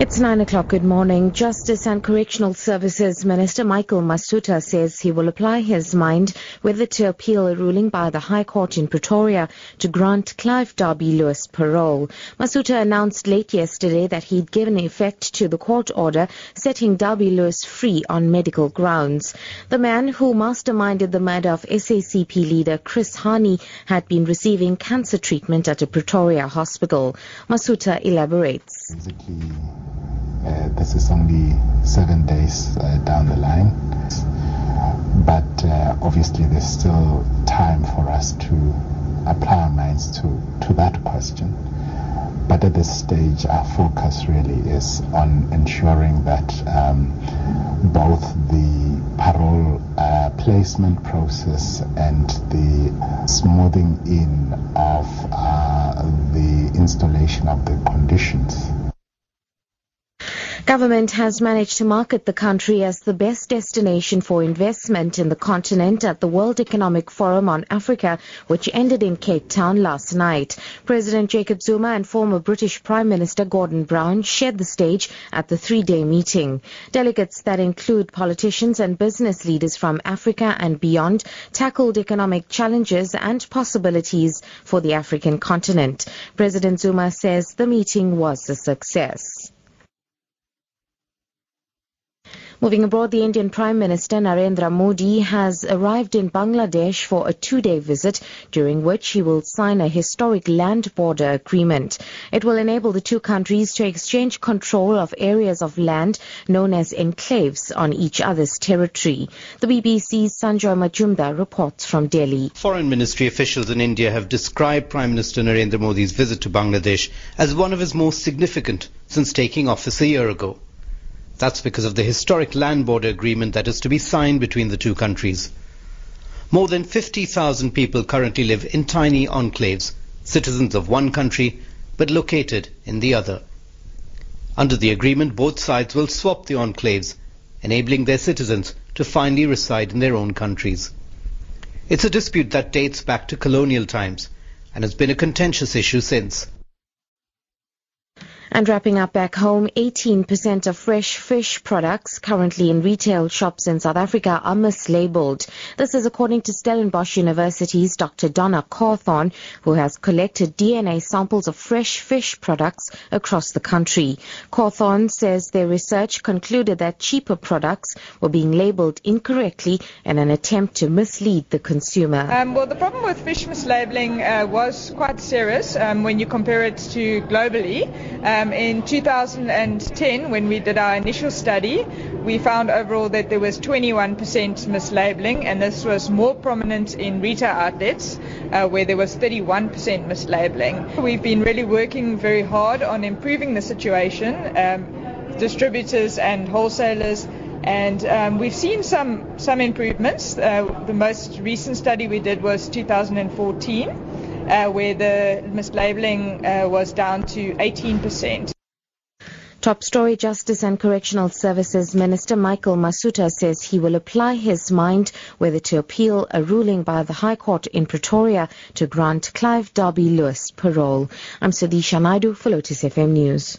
It's nine o'clock. Good morning. Justice and Correctional Services Minister Michael Masutha says he will apply his mind whether to appeal a ruling by the High Court in Pretoria to grant Clive Derby Lewis parole. Masutha announced late yesterday that he'd given effect to the court order setting Derby Lewis free on medical grounds. The man who masterminded the murder of SACP leader Chris Hani had been receiving cancer treatment at a Pretoria hospital. Masutha elaborates. Basically, uh, this is only seven days uh, down the line, but uh, obviously there's still time for us to apply our minds to, to that question. But at this stage, our focus really is on ensuring that um, both the parole uh, placement process and the smoothing in of uh, the installation of the conditions Government has managed to market the country as the best destination for investment in the continent at the World Economic Forum on Africa, which ended in Cape Town last night. President Jacob Zuma and former British Prime Minister Gordon Brown shared the stage at the three-day meeting. Delegates that include politicians and business leaders from Africa and beyond tackled economic challenges and possibilities for the African continent. President Zuma says the meeting was a success. Moving abroad, the Indian Prime Minister Narendra Modi has arrived in Bangladesh for a two-day visit, during which he will sign a historic land border agreement. It will enable the two countries to exchange control of areas of land known as enclaves on each other's territory. The BBC's Sanjoy Majumdar reports from Delhi. Foreign Ministry officials in India have described Prime Minister Narendra Modi's visit to Bangladesh as one of his most significant since taking office a year ago. That's because of the historic land border agreement that is to be signed between the two countries. More than 50,000 people currently live in tiny enclaves, citizens of one country but located in the other. Under the agreement, both sides will swap the enclaves, enabling their citizens to finally reside in their own countries. It's a dispute that dates back to colonial times and has been a contentious issue since. And wrapping up back home, 18% of fresh fish products currently in retail shops in South Africa are mislabeled. This is according to Stellenbosch University's Dr. Donna Cawthorn, who has collected DNA samples of fresh fish products across the country. Cawthorn says their research concluded that cheaper products were being labeled incorrectly in an attempt to mislead the consumer. Um, well, the problem with fish mislabeling uh, was quite serious um, when you compare it to globally. Uh, um, in 2010, when we did our initial study, we found overall that there was 21% mislabeling, and this was more prominent in retail outlets, uh, where there was 31% mislabeling. We've been really working very hard on improving the situation, um, distributors and wholesalers. And um, we've seen some some improvements. Uh, the most recent study we did was 2014 uh, where the mislabeling uh, was down to 18%. Top story Justice and Correctional Services Minister Michael Masutha says he will apply his mind whether to appeal a ruling by the High Court in Pretoria to grant Clive Derby Lewis parole. I'm Sudisha Naidu for Lotus FM News.